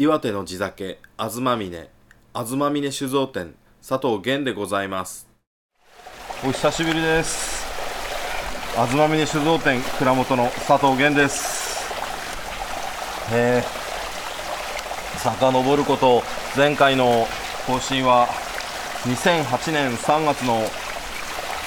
岩手の地酒あずまみね。あずまみね酒造店佐藤源でございます。お久しぶりです。あずまみね酒造店蔵元の佐藤源です。え。ー、遡ること前回の更新は2008年3月の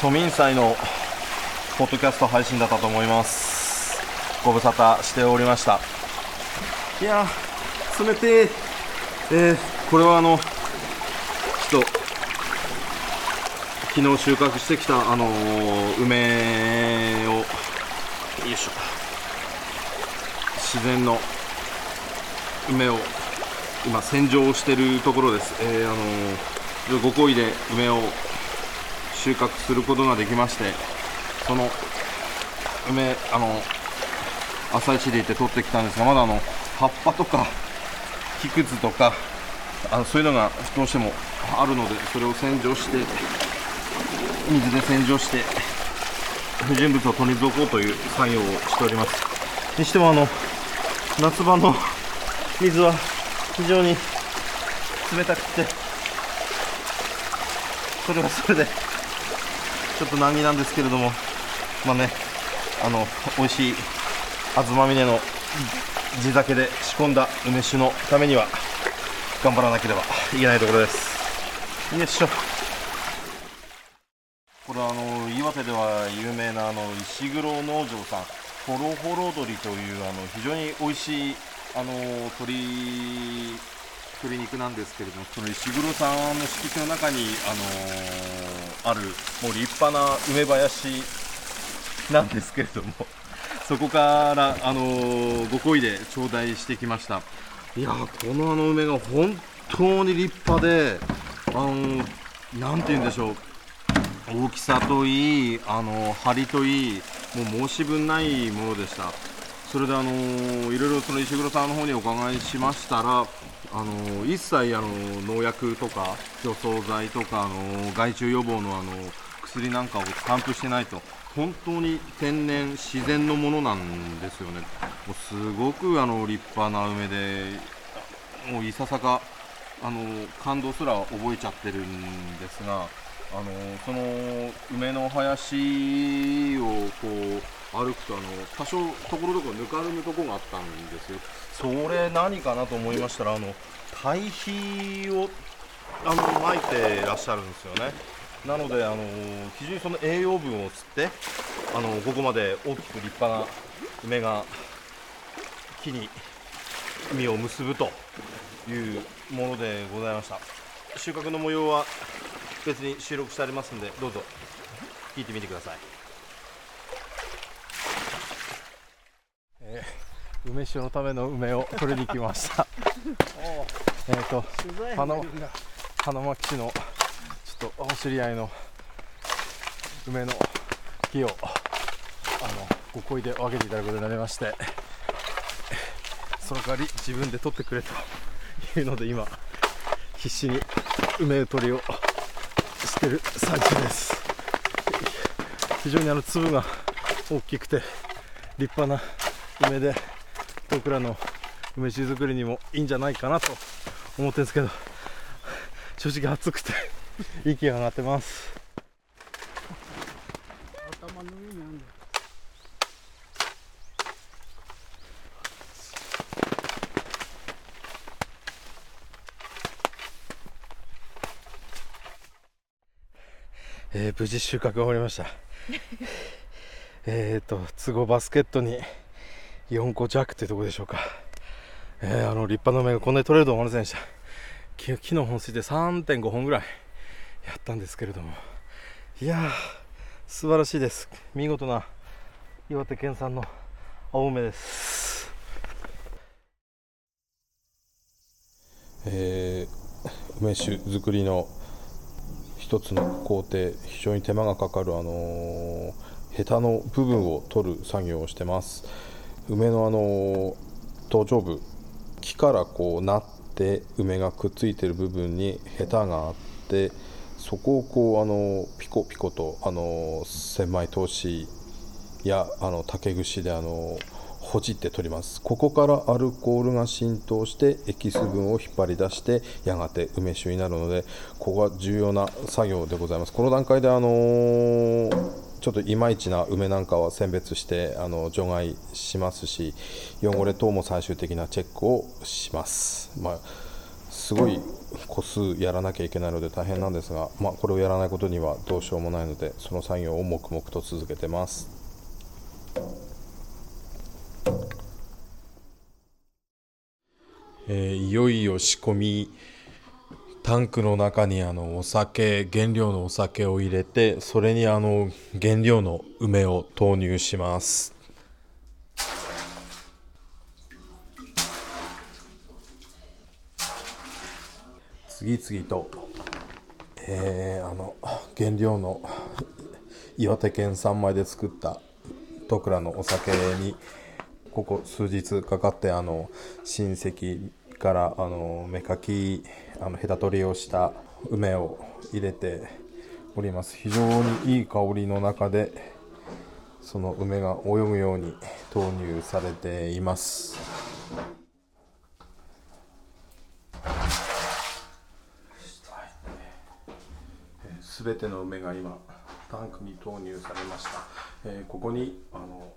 蘇民祭のポッドキャスト配信だったと思います。ご無沙汰しておりました。いや冷てえー、これはあのちょっと昨日収穫してきたあのー梅をよいしょ。自然の梅を今洗浄してるところです、えーあのーご厚意で梅を収穫することができましてその梅あの朝一で行って取ってきたんですがまだあの葉っぱとか木くずとかあのそういうのがどうしてもあるのでそれを洗浄して水で洗浄して不純物を取り除こうという作業をしております。にしてもあの夏場の水は非常に冷たくてそれはそれでちょっと難儀なんですけれどもまあねあの美味しいあずまみねの地酒で仕込んだ梅酒のためには頑張らなければいけないところです。よいしょ。これはあの岩手では有名なあの石黒農場さんホロホロ鶏というあの非常に美味しいあの鶏鶏肉なんですけれどもその石黒さんの敷地の中にあのあるもう立派な梅林なんですけれどもそこからあのご厚意で頂戴してきました。いやーこのあの梅が本当に立派であのなんて言うんでしょう。大きさといいあの張りといいもう申し分ないものでした。それであのいろいろその石黒さんの方にお伺いしましたらあの一切あの農薬とか除草剤とかあの害虫予防のあの薬なんかを散布してないと。本当に天然自然のものなんですよね。もうすごくあの立派な梅でもういささかあの感動すら覚えちゃってるんですがあのその梅の林をこう歩くとあの多少ところどころぬかるむとこがあったんですよ。それ何かなと思いましたらあの堆肥をあの撒いてらっしゃるんですよね。なのであの非常にその栄養分を吸ってあのここまで大きく立派な梅が木に実を結ぶというものでございました。収穫の模様は別に収録してありますんでどうぞ聞いてみてください、えー梅酒のための梅を取りに来ました。えっと花花巻市のとお知り合いの梅の木をあのご好意で分けていただくことになりましてその代わり自分で取ってくれというので今必死に梅取りをしてる最中です。非常にあの粒が大きくて立派な梅で僕らの梅酒作りにもいいんじゃないかなと思ってるんですけど正直暑くて 息が上がってます。頭の上にあんだえー無事収穫が終わりました。えっと都合バスケットに4個弱というところでしょうか、えーあの立派な梅がこんなに取れると思いませんでした。き木の本数で3.5本ぐらい。やったんですけれども。いやー素晴らしいです。見事な岩手県産の青梅です。えー梅酒作りの一つの工程非常に手間がかかるあのーヘタの部分を取る作業をしてます。梅のあのー頭頂部木からこうなって梅がくっついてる部分にヘタがあってそこをこうあのピコピコとあの千枚通しやあの竹串であのほじって取ります。ここからアルコールが浸透してエキス分を引っ張り出してやがて梅酒になるのでここが重要な作業でございます。この段階であのちょっといまいちな梅なんかは選別してあの除外しますし汚れ等も最終的なチェックをします、まあ、すごい個数やらなきゃいけないので大変なんですが、まあ、これをやらないことにはどうしようもないのでその作業を黙々と続けてます。えー、いよいよ仕込みタンクの中にあのお酒原料のお酒を入れてそれにあの原料の梅を投入します次々と、えー、あの原料の岩手県産米で作った戸倉のお酒にここ数日かかってあの親戚からあの芽かきあの隔取りをした梅を入れております。非常にいい香りの中でその梅が泳ぐように投入されています。全ての梅が今タンクに投入されました、えー、ここにあの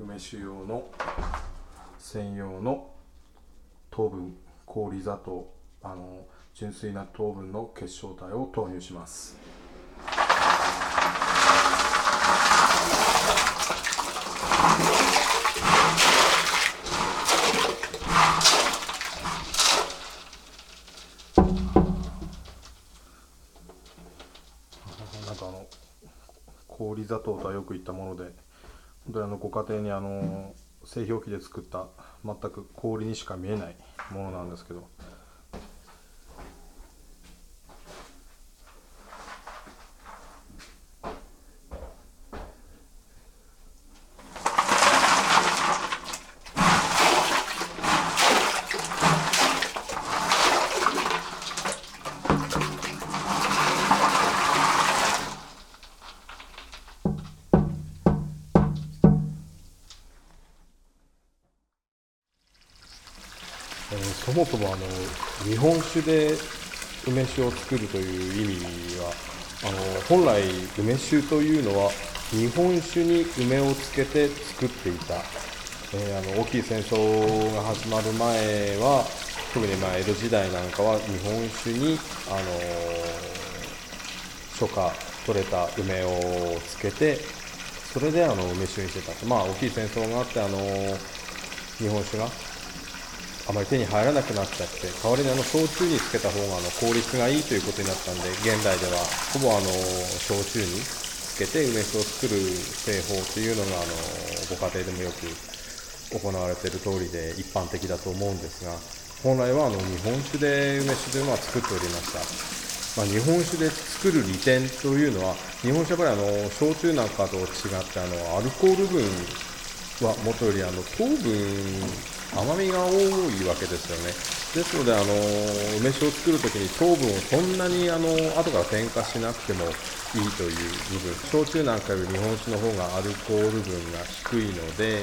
梅酒用の専用の糖分氷砂糖あの純粋な糖分の結晶体を投入します。あの氷砂糖とはよく言ったもので本当にあのご家庭にあの製氷機で作った全く氷にしか見えないものなんですけどもそもあの日本酒で梅酒を作るという意味はあの本来梅酒というのは日本酒に梅をつけて作っていた、えー、あの大きい戦争が始まる前は特にまあ江戸時代なんかは日本酒に、あの初夏取れた梅をつけてそれであの梅酒にしてた。まあ大きい戦争があって、あの日本酒があまり手に入らなくなっちゃって代わりにあの焼酎につけた方があの効率がいいということになったんで現代ではほぼあの焼酎につけて梅酒を作る製法というのがあのご家庭でもよく行われている通りで一般的だと思うんですが本来はあの日本酒で梅酒というのは作っておりました。まあ、日本酒で作る利点というのは日本酒はやっぱりあの焼酎なんかと違ってあのアルコール分はもとよりあの糖分甘みが多いわけですよね。ですのであの梅酒を作るときに糖分をそんなにあの後から添加しなくてもいいという部分。焼酎なんかより日本酒の方がアルコール分が低いので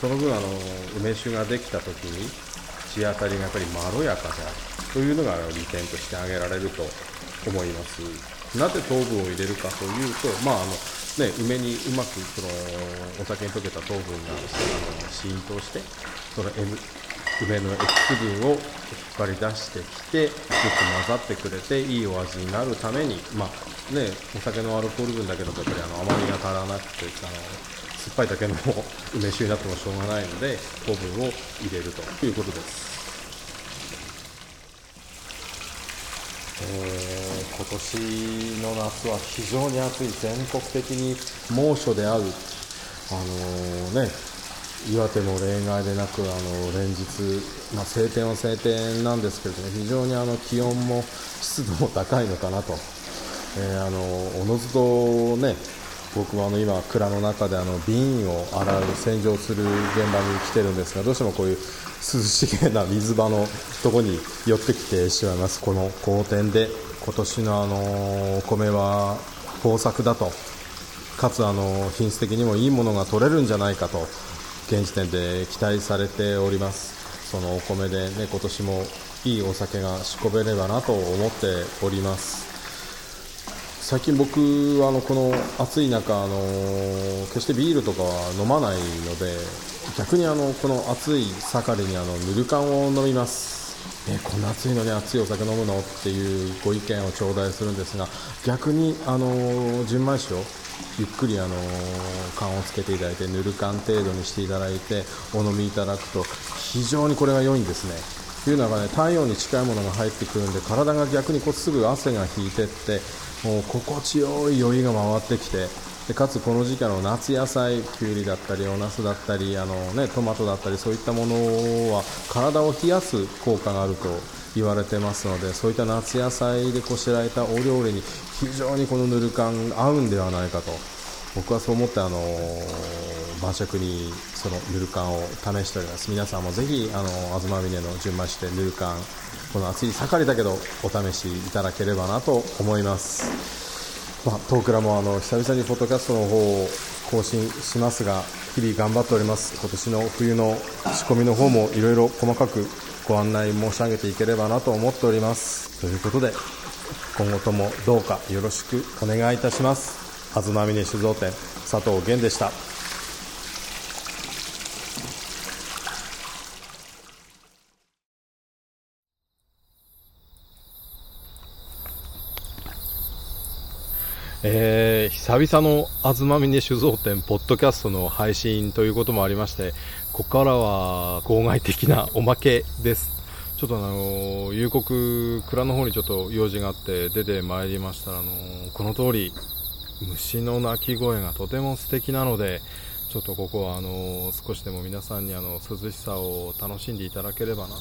その分あの梅酒ができたときに口当たりがやっぱりまろやかであるというのが利点として挙げられると思います。なぜ糖分を入れるかというと、まああのね、梅にうまくそのお酒に溶けた糖分があの浸透してその、M、梅のエキス分を引っ張り出してきてよく混ざってくれていいお味になるために、まあね、お酒のアルコール分だけだとやっぱりあの甘みが足らなくてあの酸っぱいだけの梅酒になってもしょうがないので糖分を入れるということです。今年の夏は非常に暑い全国的に猛暑である、あの、ね、岩手も例外でなくあの連日、まあ、晴天は晴天なんですけれども非常にあの気温も湿度も高いのかなと、えー、あのおのずとね僕はあの今、蔵の中であの瓶を洗う洗浄する現場に来てるんですがどうしてもこういう涼しげな水場のとこに寄ってきてしまいます、この好天で今年のあのお米は豊作だと。かつあの品質的にもいいものが取れるんじゃないかと。現時点で期待されております。そのお米でね今年もいいお酒が仕込めればなと思っております。最近僕はあのこの暑い中あの決してビールとかは飲まないので逆にあのこの暑い盛りにあのぬる缶を飲みます、ね、こんな暑いのに熱いお酒飲むの？っていうご意見を頂戴するんですが逆にあの純米酒をゆっくりあの缶をつけていただいてぬる缶程度にしていただいてお飲みいただくと非常にこれが良いんですね。というのがね体温に近いものが入ってくるんで体が逆にこうすぐ汗が引いてってもう心地よい酔いが回ってきてでかつこの時期の夏野菜きゅうりだったりお茄子だったりあの、ね、トマトだったりそういったものは体を冷やす効果があると言われてますのでそういった夏野菜でこしらえたお料理に非常にこのぬる缶合うんではないかと僕はそう思ってあの晩酌にそのぬる缶を試しております。皆さんもぜひあの東峰の純米酒でぬる缶この暑い盛りだけどお試しいただければなと思います、まあ、トークラもあの久々にポッドキャストの方を更新しますが日々頑張っております。今年の冬の仕込みの方もいろいろ細かくご案内申し上げていければなと思っております。ということで今後ともどうかよろしくお願いいたします。東峰酒造店佐藤源でしたえー、久々の東峰酒造店ポッドキャストの配信ということもありましてここからは号外的なおまけです。ちょっとあの夕刻蔵の方にちょっと用事があって出てまいりましたらあのこの通り虫の鳴き声がとても素敵なのでちょっとここはあの少しでも皆さんにあの涼しさを楽しんでいただければな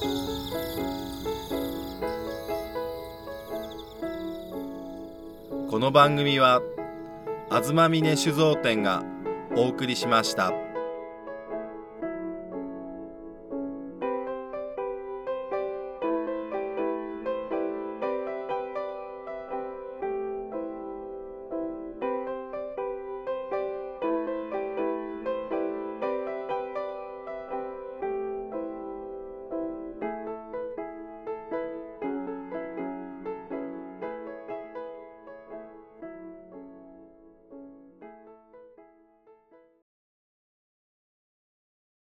この番組は東峰酒造店がお送りしました。